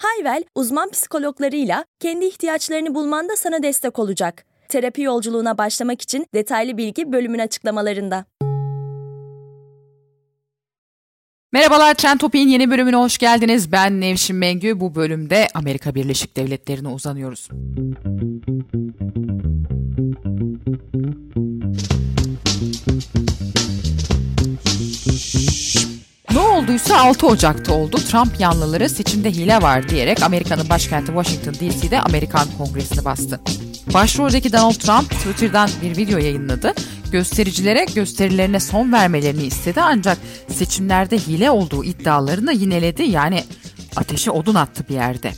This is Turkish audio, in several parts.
Hayvel, uzman psikologlarıyla kendi ihtiyaçlarını bulmanda sana destek olacak. Terapi yolculuğuna başlamak için detaylı bilgi bölümün açıklamalarında. Merhabalar Trend Topik'in yeni bölümüne hoş geldiniz. Ben Nevşin Mengü. Bu bölümde Amerika Birleşik Devletleri'ne uzanıyoruz. Olduysa 6 Ocak'ta oldu. Trump yanlıları seçimde hile var diyerek Amerika'nın başkenti Washington DC'de Amerikan Kongresi'ni bastı. Başroldeki Donald Trump Twitter'dan bir video yayınladı. Göstericilere gösterilerine son vermelerini istedi ancak seçimlerde hile olduğu iddialarını yineledi yani ateşe odun attı bir yerde.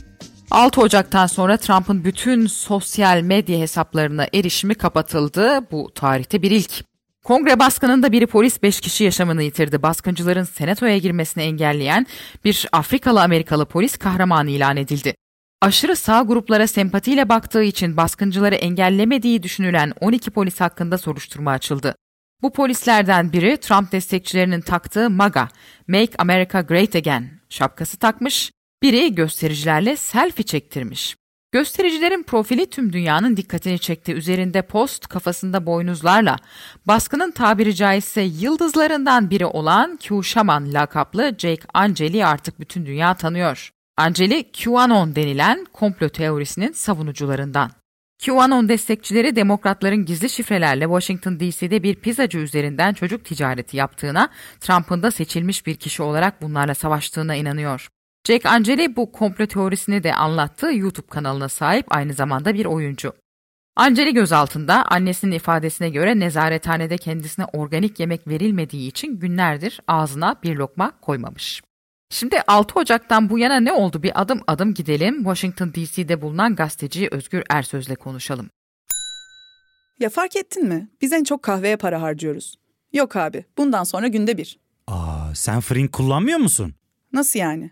6 Ocak'tan sonra Trump'ın bütün sosyal medya hesaplarına erişimi kapatıldı. Bu tarihte bir ilk. Kongre baskınında biri polis 5 kişi yaşamını yitirdi. Baskıncıların senatoya girmesini engelleyen bir Afrikalı Amerikalı polis kahramanı ilan edildi. Aşırı sağ gruplara sempatiyle baktığı için baskıncıları engellemediği düşünülen 12 polis hakkında soruşturma açıldı. Bu polislerden biri Trump destekçilerinin taktığı MAGA, Make America Great Again şapkası takmış, biri göstericilerle selfie çektirmiş. Göstericilerin profili tüm dünyanın dikkatini çekti. Üzerinde post, kafasında boynuzlarla. Baskının tabiri caizse yıldızlarından biri olan Q Shaman lakaplı Jake Angeli artık bütün dünya tanıyor. Angeli, QAnon denilen komplo teorisinin savunucularından. QAnon destekçileri demokratların gizli şifrelerle Washington DC'de bir pizzacı üzerinden çocuk ticareti yaptığına, Trump'ın da seçilmiş bir kişi olarak bunlarla savaştığına inanıyor. Jack Angeli bu komplo teorisini de anlattığı YouTube kanalına sahip aynı zamanda bir oyuncu. Angeli gözaltında annesinin ifadesine göre nezarethanede kendisine organik yemek verilmediği için günlerdir ağzına bir lokma koymamış. Şimdi 6 Ocak'tan bu yana ne oldu bir adım adım gidelim. Washington DC'de bulunan gazeteci Özgür Ersöz'le konuşalım. Ya fark ettin mi? Biz en çok kahveye para harcıyoruz. Yok abi, bundan sonra günde bir. Aa sen Frink kullanmıyor musun? Nasıl yani?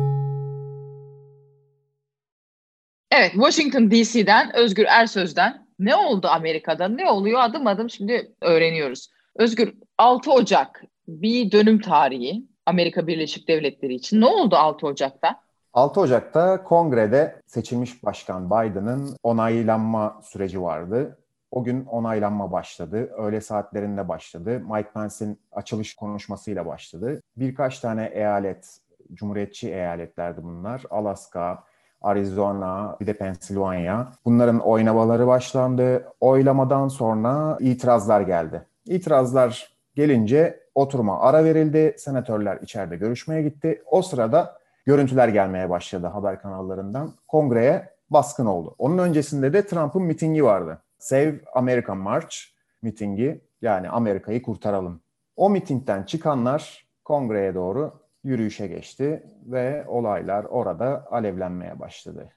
Evet, Washington DC'den Özgür Ersöz'den ne oldu Amerika'da, ne oluyor adım adım şimdi öğreniyoruz. Özgür, 6 Ocak bir dönüm tarihi Amerika Birleşik Devletleri için. Ne oldu 6 Ocak'ta? 6 Ocak'ta kongrede seçilmiş başkan Biden'ın onaylanma süreci vardı. O gün onaylanma başladı. Öğle saatlerinde başladı. Mike Pence'in açılış konuşmasıyla başladı. Birkaç tane eyalet, cumhuriyetçi eyaletlerdi bunlar. Alaska, Arizona, bir de Pennsylvania. Bunların oynamaları başlandı. Oylamadan sonra itirazlar geldi. İtirazlar gelince oturuma ara verildi. Senatörler içeride görüşmeye gitti. O sırada görüntüler gelmeye başladı haber kanallarından. Kongreye baskın oldu. Onun öncesinde de Trump'ın mitingi vardı. Save America March mitingi yani Amerika'yı kurtaralım. O mitingden çıkanlar kongreye doğru yürüyüşe geçti ve olaylar orada alevlenmeye başladı.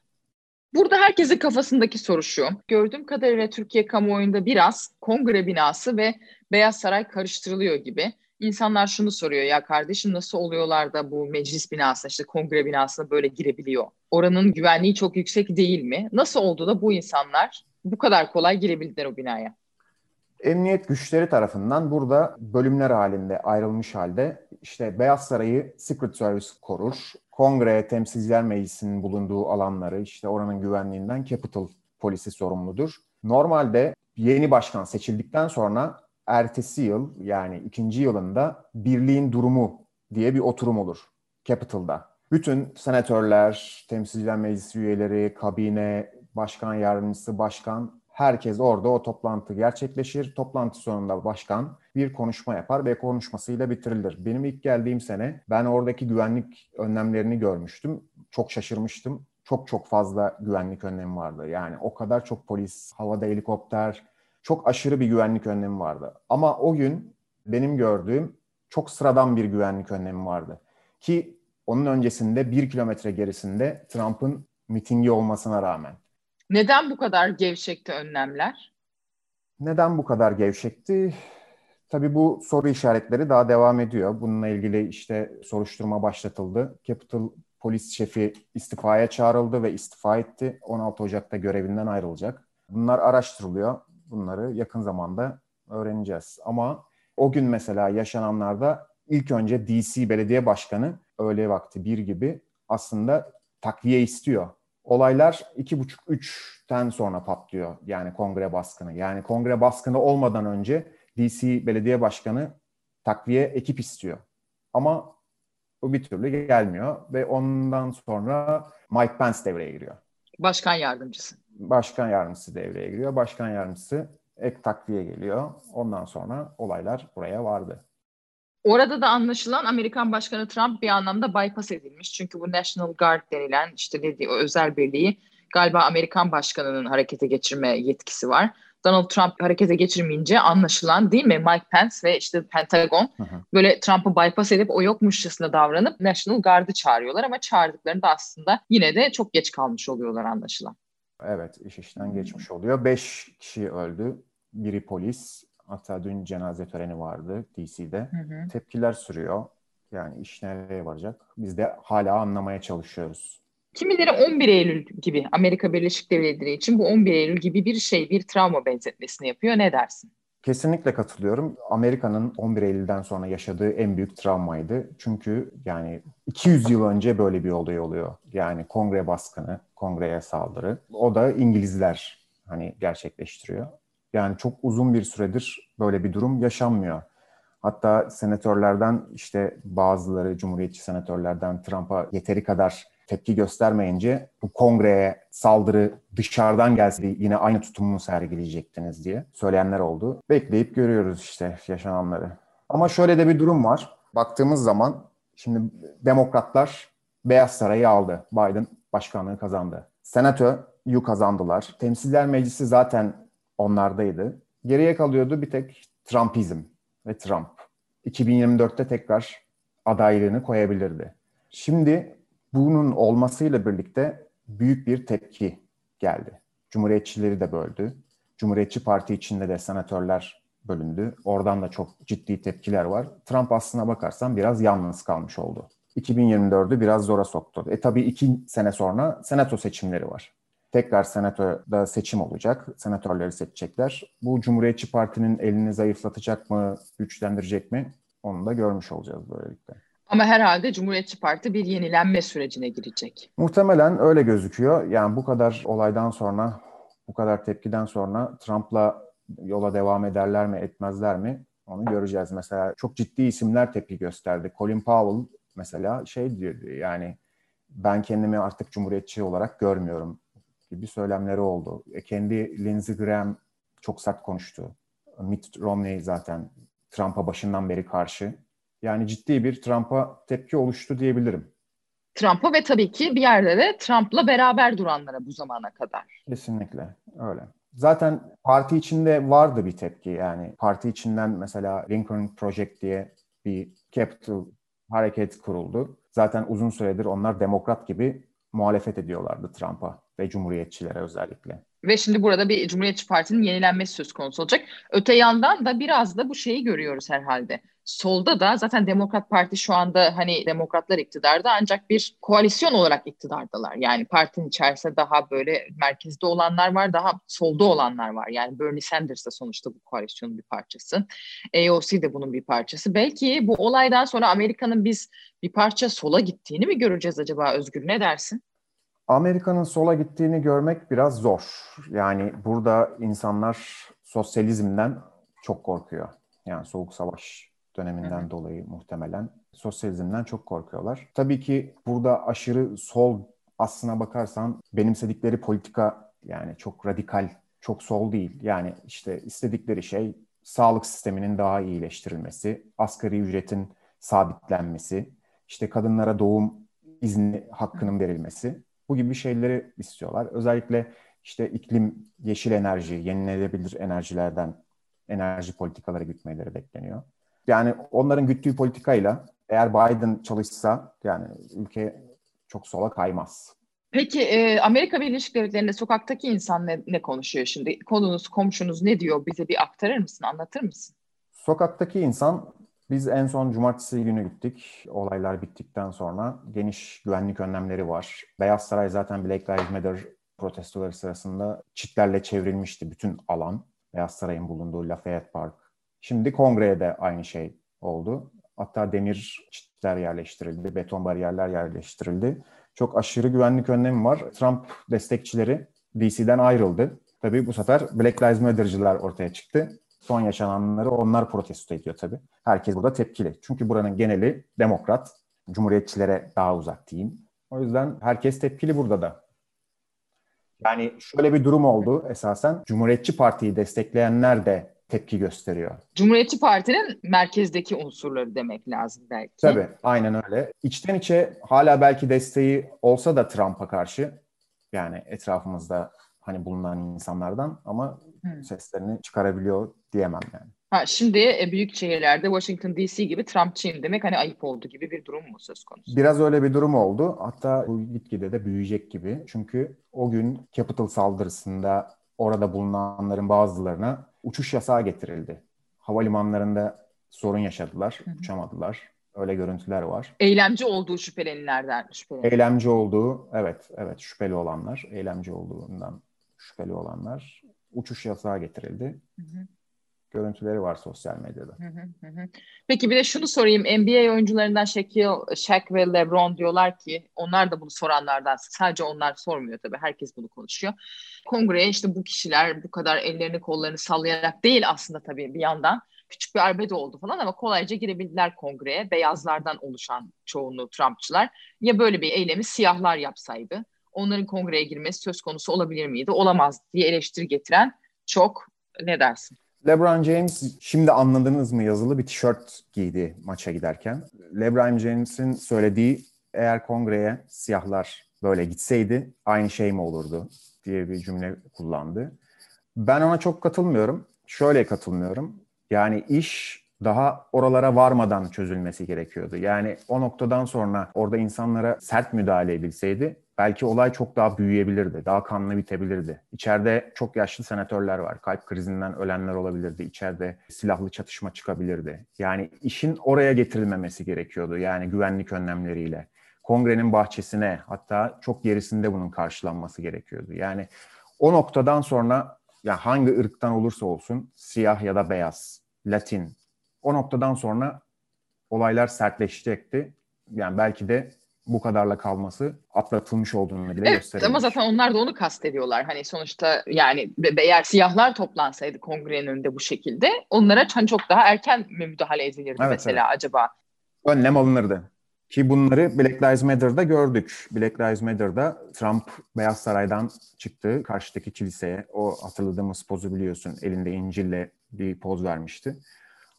Burada herkesin kafasındaki soru şu. Gördüğüm kadarıyla Türkiye kamuoyunda biraz kongre binası ve Beyaz Saray karıştırılıyor gibi. İnsanlar şunu soruyor ya kardeşim nasıl oluyorlar da bu meclis binasına işte kongre binasına böyle girebiliyor? Oranın güvenliği çok yüksek değil mi? Nasıl oldu da bu insanlar bu kadar kolay girebildiler o binaya? Emniyet güçleri tarafından burada bölümler halinde ayrılmış halde işte Beyaz Saray'ı Secret Service korur, Kongre, Temsilciler Meclisi'nin bulunduğu alanları, işte oranın güvenliğinden Capitol polisi sorumludur. Normalde yeni başkan seçildikten sonra ertesi yıl yani ikinci yılında birliğin durumu diye bir oturum olur Capitol'da. Bütün senatörler, temsilciler meclisi üyeleri, kabine, başkan yardımcısı, başkan herkes orada o toplantı gerçekleşir. Toplantı sonunda başkan bir konuşma yapar ve konuşmasıyla bitirilir. Benim ilk geldiğim sene ben oradaki güvenlik önlemlerini görmüştüm. Çok şaşırmıştım. Çok çok fazla güvenlik önlemi vardı. Yani o kadar çok polis, havada helikopter, çok aşırı bir güvenlik önlemi vardı. Ama o gün benim gördüğüm çok sıradan bir güvenlik önlemi vardı. Ki onun öncesinde bir kilometre gerisinde Trump'ın mitingi olmasına rağmen. Neden bu kadar gevşekti önlemler? Neden bu kadar gevşekti? Tabii bu soru işaretleri daha devam ediyor. Bununla ilgili işte soruşturma başlatıldı. Capitol polis şefi istifaya çağrıldı ve istifa etti. 16 Ocak'ta görevinden ayrılacak. Bunlar araştırılıyor. Bunları yakın zamanda öğreneceğiz. Ama o gün mesela yaşananlarda ilk önce DC Belediye Başkanı öğle vakti bir gibi aslında takviye istiyor. Olaylar iki buçuk üçten sonra patlıyor yani kongre baskını. Yani kongre baskını olmadan önce DC Belediye Başkanı takviye ekip istiyor. Ama bu bir türlü gelmiyor ve ondan sonra Mike Pence devreye giriyor. Başkan yardımcısı. Başkan yardımcısı devreye giriyor. Başkan yardımcısı ek takviye geliyor. Ondan sonra olaylar buraya vardı. Orada da anlaşılan Amerikan Başkanı Trump bir anlamda bypass edilmiş. Çünkü bu National Guard denilen işte dediği o özel birliği galiba Amerikan Başkanı'nın harekete geçirme yetkisi var. Donald Trump harekete geçirmeyince anlaşılan değil mi Mike Pence ve işte Pentagon hı hı. böyle Trump'ı bypass edip o yokmuşçasına davranıp National Guard'ı çağırıyorlar ama çağırdıklarında aslında yine de çok geç kalmış oluyorlar anlaşılan. Evet iş işten geçmiş oluyor. Beş kişi öldü. Biri polis, Hatta dün cenaze töreni vardı DC'de. Hı hı. Tepkiler sürüyor. Yani iş nereye varacak? Biz de hala anlamaya çalışıyoruz. Kimileri 11 Eylül gibi Amerika Birleşik Devletleri için bu 11 Eylül gibi bir şey, bir travma benzetmesini yapıyor. Ne dersin? Kesinlikle katılıyorum. Amerika'nın 11 Eylül'den sonra yaşadığı en büyük travmaydı. Çünkü yani 200 yıl önce böyle bir olay oluyor. Yani kongre baskını, kongreye saldırı. O da İngilizler hani gerçekleştiriyor. Yani çok uzun bir süredir böyle bir durum yaşanmıyor. Hatta senatörlerden işte bazıları Cumhuriyetçi senatörlerden Trump'a yeteri kadar tepki göstermeyince bu kongreye saldırı dışarıdan gelse yine aynı tutumunu sergileyecektiniz diye söyleyenler oldu. Bekleyip görüyoruz işte yaşananları. Ama şöyle de bir durum var. Baktığımız zaman şimdi demokratlar Beyaz Saray'ı aldı. Biden başkanlığı kazandı. Senato'yu kazandılar. Temsiller Meclisi zaten onlardaydı. Geriye kalıyordu bir tek Trumpizm ve Trump. 2024'te tekrar adaylığını koyabilirdi. Şimdi bunun olmasıyla birlikte büyük bir tepki geldi. Cumhuriyetçileri de böldü. Cumhuriyetçi Parti içinde de senatörler bölündü. Oradan da çok ciddi tepkiler var. Trump aslına bakarsan biraz yalnız kalmış oldu. 2024'ü biraz zora soktu. E tabii iki sene sonra senato seçimleri var tekrar senatoda seçim olacak. Senatörleri seçecekler. Bu Cumhuriyetçi Parti'nin elini zayıflatacak mı, güçlendirecek mi? Onu da görmüş olacağız böylelikle. Ama herhalde Cumhuriyetçi Parti bir yenilenme sürecine girecek. Muhtemelen öyle gözüküyor. Yani bu kadar olaydan sonra, bu kadar tepkiden sonra Trump'la yola devam ederler mi, etmezler mi? Onu göreceğiz. Mesela çok ciddi isimler tepki gösterdi. Colin Powell mesela şey diyordu yani ben kendimi artık cumhuriyetçi olarak görmüyorum gibi söylemleri oldu. E, kendi Lindsey Graham çok sert konuştu. Mitt Romney zaten Trump'a başından beri karşı. Yani ciddi bir Trump'a tepki oluştu diyebilirim. Trump'a ve tabii ki bir yerde de Trump'la beraber duranlara bu zamana kadar. Kesinlikle öyle. Zaten parti içinde vardı bir tepki yani. Parti içinden mesela Lincoln Project diye bir capital hareket kuruldu. Zaten uzun süredir onlar demokrat gibi muhalefet ediyorlardı Trump'a. Ve cumhuriyetçilere özellikle. Ve şimdi burada bir Cumhuriyetçi Parti'nin yenilenmesi söz konusu olacak. Öte yandan da biraz da bu şeyi görüyoruz herhalde. Solda da zaten Demokrat Parti şu anda hani demokratlar iktidarda ancak bir koalisyon olarak iktidardalar. Yani partinin içerisinde daha böyle merkezde olanlar var, daha solda olanlar var. Yani Bernie Sanders da sonuçta bu koalisyonun bir parçası. AOC de bunun bir parçası. Belki bu olaydan sonra Amerika'nın biz bir parça sola gittiğini mi göreceğiz acaba Özgür? Ne dersin? Amerika'nın sola gittiğini görmek biraz zor. Yani burada insanlar sosyalizmden çok korkuyor. Yani soğuk savaş döneminden dolayı muhtemelen sosyalizmden çok korkuyorlar. Tabii ki burada aşırı sol aslına bakarsan benimsedikleri politika yani çok radikal, çok sol değil. Yani işte istedikleri şey sağlık sisteminin daha iyileştirilmesi, asgari ücretin sabitlenmesi, işte kadınlara doğum izni hakkının verilmesi. Bu gibi şeyleri istiyorlar. Özellikle işte iklim, yeşil enerji, yenilenebilir enerjilerden enerji politikaları gütmeleri bekleniyor. Yani onların güttüğü politikayla eğer Biden çalışsa yani ülke çok sola kaymaz. Peki e, Amerika Birleşik Devletleri'nde sokaktaki insan ne, ne konuşuyor şimdi? Konunuz, komşunuz ne diyor? Bize bir aktarır mısın, anlatır mısın? Sokaktaki insan biz en son cumartesi günü gittik. Olaylar bittikten sonra geniş güvenlik önlemleri var. Beyaz Saray zaten Black Lives Matter protestoları sırasında çitlerle çevrilmişti bütün alan. Beyaz Saray'ın bulunduğu Lafayette Park. Şimdi kongreye de aynı şey oldu. Hatta demir çitler yerleştirildi, beton bariyerler yerleştirildi. Çok aşırı güvenlik önlemi var. Trump destekçileri DC'den ayrıldı. Tabii bu sefer Black Lives Matter'cılar ortaya çıktı son yaşananları onlar protesto ediyor tabii. Herkes burada tepkili. Çünkü buranın geneli demokrat, cumhuriyetçilere daha uzak diyeyim. O yüzden herkes tepkili burada da. Yani şöyle bir durum oldu esasen. Cumhuriyetçi Parti'yi destekleyenler de tepki gösteriyor. Cumhuriyetçi Parti'nin merkezdeki unsurları demek lazım belki. Tabii, aynen öyle. İçten içe hala belki desteği olsa da Trump'a karşı yani etrafımızda hani bulunan insanlardan ama hmm. seslerini çıkarabiliyor diyemem yani. Ha, şimdi e, büyük şehirlerde Washington DC gibi Trumpçıyım demek hani ayıp oldu gibi bir durum mu söz konusu? Biraz öyle bir durum oldu. Hatta bu gitgide de büyüyecek gibi. Çünkü o gün Capitol saldırısında orada bulunanların bazılarına uçuş yasağı getirildi. Havalimanlarında sorun yaşadılar, Hı-hı. uçamadılar. Öyle görüntüler var. Eylemci olduğu şüphelenilerden şüpheleniler. Eylemci olduğu, evet, evet şüpheli olanlar, eylemci olduğundan şüpheli olanlar uçuş yasağı getirildi. Hı hı. Görüntüleri var sosyal medyada. Hı hı hı. Peki bir de şunu sorayım. NBA oyuncularından Shaquille, Shaq ve LeBron diyorlar ki onlar da bunu soranlardan sadece onlar sormuyor tabii. Herkes bunu konuşuyor. Kongreye işte bu kişiler bu kadar ellerini kollarını sallayarak değil aslında tabii bir yandan küçük bir arbede oldu falan ama kolayca girebildiler kongreye. Beyazlardan oluşan çoğunluğu Trumpçılar. Ya böyle bir eylemi siyahlar yapsaydı onların kongreye girmesi söz konusu olabilir miydi? Olamaz diye eleştiri getiren çok ne dersin? LeBron James şimdi anladınız mı yazılı bir tişört giydi maça giderken. LeBron James'in söylediği eğer kongreye siyahlar böyle gitseydi aynı şey mi olurdu diye bir cümle kullandı. Ben ona çok katılmıyorum. Şöyle katılmıyorum. Yani iş daha oralara varmadan çözülmesi gerekiyordu. Yani o noktadan sonra orada insanlara sert müdahale edilseydi belki olay çok daha büyüyebilirdi. Daha kanlı bitebilirdi. İçeride çok yaşlı senatörler var. Kalp krizinden ölenler olabilirdi. İçeride silahlı çatışma çıkabilirdi. Yani işin oraya getirilmemesi gerekiyordu. Yani güvenlik önlemleriyle. Kongrenin bahçesine hatta çok gerisinde bunun karşılanması gerekiyordu. Yani o noktadan sonra ya hangi ırktan olursa olsun siyah ya da beyaz, Latin o noktadan sonra olaylar sertleşecekti. Yani belki de bu kadarla kalması atlatılmış olduğunu bile evet, gösteriyor. Ama zaten onlar da onu kastediyorlar. Hani sonuçta yani eğer siyahlar toplansaydı kongrenin önünde bu şekilde onlara hani çok daha erken müdahale edilirdi evet, mesela evet. acaba? Önlem alınırdı. Ki bunları Black Lives Matter'da gördük. Black Lives Matter'da Trump Beyaz Saray'dan çıktı karşıdaki kiliseye. O hatırladığımız pozu biliyorsun. Elinde İncil'le bir poz vermişti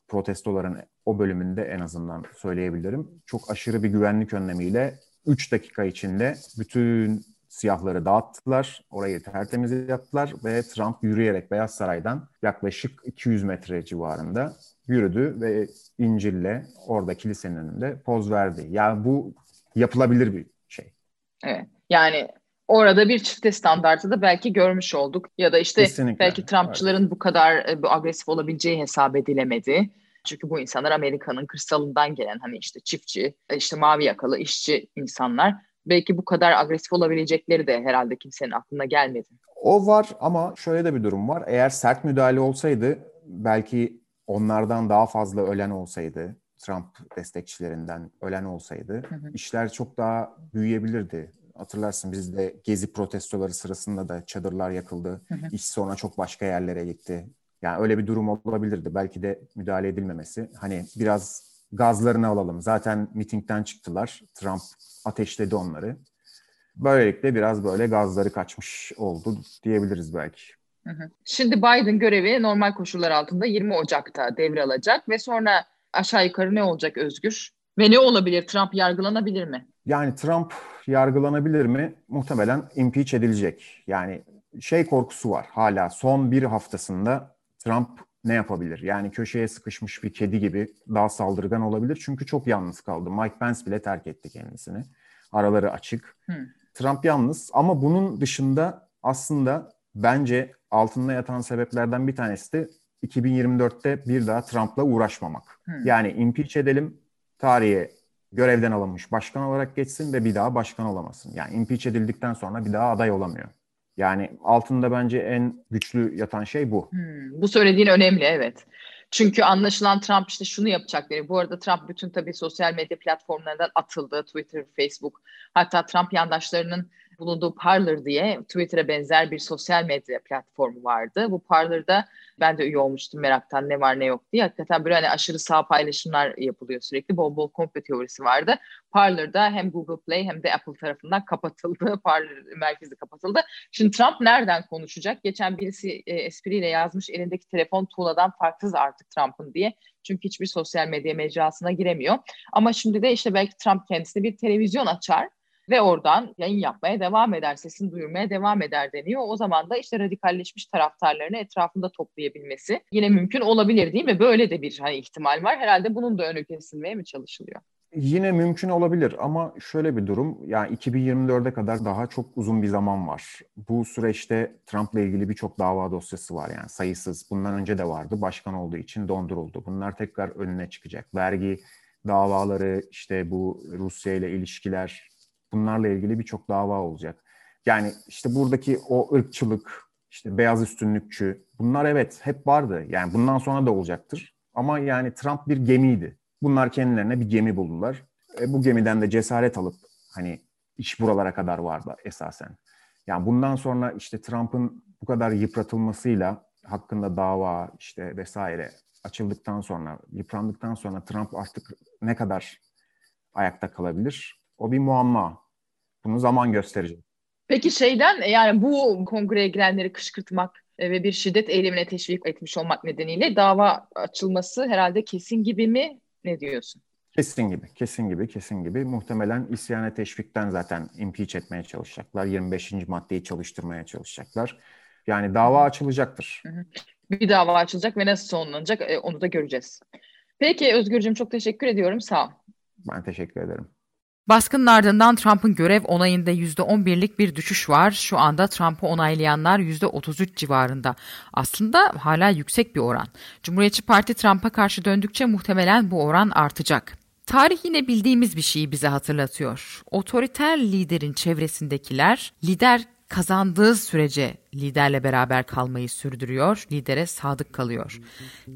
protestoların o bölümünde en azından söyleyebilirim. Çok aşırı bir güvenlik önlemiyle 3 dakika içinde bütün siyahları dağıttılar. Orayı tertemiz yaptılar ve Trump yürüyerek Beyaz Saray'dan yaklaşık 200 metre civarında yürüdü ve İncil'le orada kilisenin önünde poz verdi. Yani bu yapılabilir bir şey. Evet. Yani Orada bir çifte standartı da belki görmüş olduk. Ya da işte Kesinlikle. belki Trumpçıların evet. bu kadar e, bu agresif olabileceği hesap edilemedi. Çünkü bu insanlar Amerika'nın kırsalından gelen hani işte çiftçi, işte mavi yakalı işçi insanlar. Belki bu kadar agresif olabilecekleri de herhalde kimsenin aklına gelmedi. O var ama şöyle de bir durum var. Eğer sert müdahale olsaydı belki onlardan daha fazla ölen olsaydı, Trump destekçilerinden ölen olsaydı hı hı. işler çok daha büyüyebilirdi. Hatırlarsın bizde gezi protestoları sırasında da çadırlar yakıldı. Hı hı. İş sonra çok başka yerlere gitti. Yani öyle bir durum olabilirdi. Belki de müdahale edilmemesi. Hani biraz gazlarını alalım. Zaten mitingden çıktılar. Trump ateşledi onları. Böylelikle biraz böyle gazları kaçmış oldu diyebiliriz belki. Şimdi Biden görevi normal koşullar altında 20 Ocak'ta devralacak ve sonra aşağı yukarı ne olacak Özgür? Ve ne olabilir? Trump yargılanabilir mi? Yani Trump yargılanabilir mi? Muhtemelen impeach edilecek. Yani şey korkusu var hala son bir haftasında Trump ne yapabilir? Yani köşeye sıkışmış bir kedi gibi daha saldırgan olabilir. Çünkü çok yalnız kaldı. Mike Pence bile terk etti kendisini. Araları açık. Hmm. Trump yalnız ama bunun dışında aslında bence altında yatan sebeplerden bir tanesi de 2024'te bir daha Trump'la uğraşmamak. Hmm. Yani impeach edelim, tarihe görevden alınmış başkan olarak geçsin ve bir daha başkan olamasın. Yani impeach edildikten sonra bir daha aday olamıyor. Yani altında bence en güçlü yatan şey bu. Hmm, bu söylediğin önemli evet. Çünkü anlaşılan Trump işte şunu yapacak diye. Bu arada Trump bütün tabii sosyal medya platformlarından atıldı. Twitter, Facebook. Hatta Trump yandaşlarının bulunduğu Parler diye Twitter'a benzer bir sosyal medya platformu vardı. Bu Parler'da ben de üye olmuştum meraktan ne var ne yok diye. Hakikaten böyle hani aşırı sağ paylaşımlar yapılıyor sürekli. Bol bol komplo teorisi vardı. Parler'da hem Google Play hem de Apple tarafından kapatıldı. Parler merkezi kapatıldı. Şimdi Trump nereden konuşacak? Geçen birisi e, espriyle yazmış elindeki telefon tuğladan farksız artık Trump'ın diye. Çünkü hiçbir sosyal medya mecrasına giremiyor. Ama şimdi de işte belki Trump kendisine bir televizyon açar ve oradan yayın yapmaya devam eder, sesini duyurmaya devam eder deniyor. O zaman da işte radikalleşmiş taraftarlarını etrafında toplayabilmesi yine mümkün olabilir değil mi? Böyle de bir hani, ihtimal var. Herhalde bunun da önü kesilmeye mi çalışılıyor? Yine mümkün olabilir ama şöyle bir durum yani 2024'e kadar daha çok uzun bir zaman var. Bu süreçte Trump'la ilgili birçok dava dosyası var yani sayısız. Bundan önce de vardı. Başkan olduğu için donduruldu. Bunlar tekrar önüne çıkacak. Vergi davaları, işte bu Rusya ile ilişkiler, bunlarla ilgili birçok dava olacak. Yani işte buradaki o ırkçılık, işte beyaz üstünlükçü bunlar evet hep vardı. Yani bundan sonra da olacaktır. Ama yani Trump bir gemiydi. Bunlar kendilerine bir gemi buldular. E, bu gemiden de cesaret alıp hani iş buralara kadar vardı esasen. Yani bundan sonra işte Trump'ın bu kadar yıpratılmasıyla hakkında dava işte vesaire açıldıktan sonra, yıprandıktan sonra Trump artık ne kadar ayakta kalabilir? O bir muamma. Bunu zaman gösterecek. Peki şeyden yani bu kongreye girenleri kışkırtmak e, ve bir şiddet eylemine teşvik etmiş olmak nedeniyle dava açılması herhalde kesin gibi mi? Ne diyorsun? Kesin gibi, kesin gibi, kesin gibi. Muhtemelen isyana teşvikten zaten impeach etmeye çalışacaklar. 25. maddeyi çalıştırmaya çalışacaklar. Yani dava açılacaktır. Bir dava açılacak ve nasıl sonlanacak e, onu da göreceğiz. Peki Özgürcüğüm çok teşekkür ediyorum. Sağ ol. Ben teşekkür ederim. Baskının ardından Trump'ın görev onayında %11'lik bir düşüş var. Şu anda Trump'ı onaylayanlar %33 civarında. Aslında hala yüksek bir oran. Cumhuriyetçi Parti Trump'a karşı döndükçe muhtemelen bu oran artacak. Tarih yine bildiğimiz bir şeyi bize hatırlatıyor. Otoriter liderin çevresindekiler lider kazandığı sürece liderle beraber kalmayı sürdürüyor, lidere sadık kalıyor.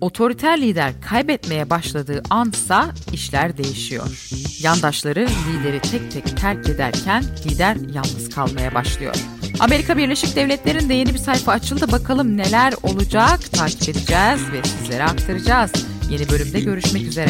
Otoriter lider kaybetmeye başladığı ansa işler değişiyor. Yandaşları lideri tek tek terk ederken lider yalnız kalmaya başlıyor. Amerika Birleşik Devletleri'nde yeni bir sayfa açıldı. Bakalım neler olacak takip edeceğiz ve sizlere aktaracağız. Yeni bölümde görüşmek üzere.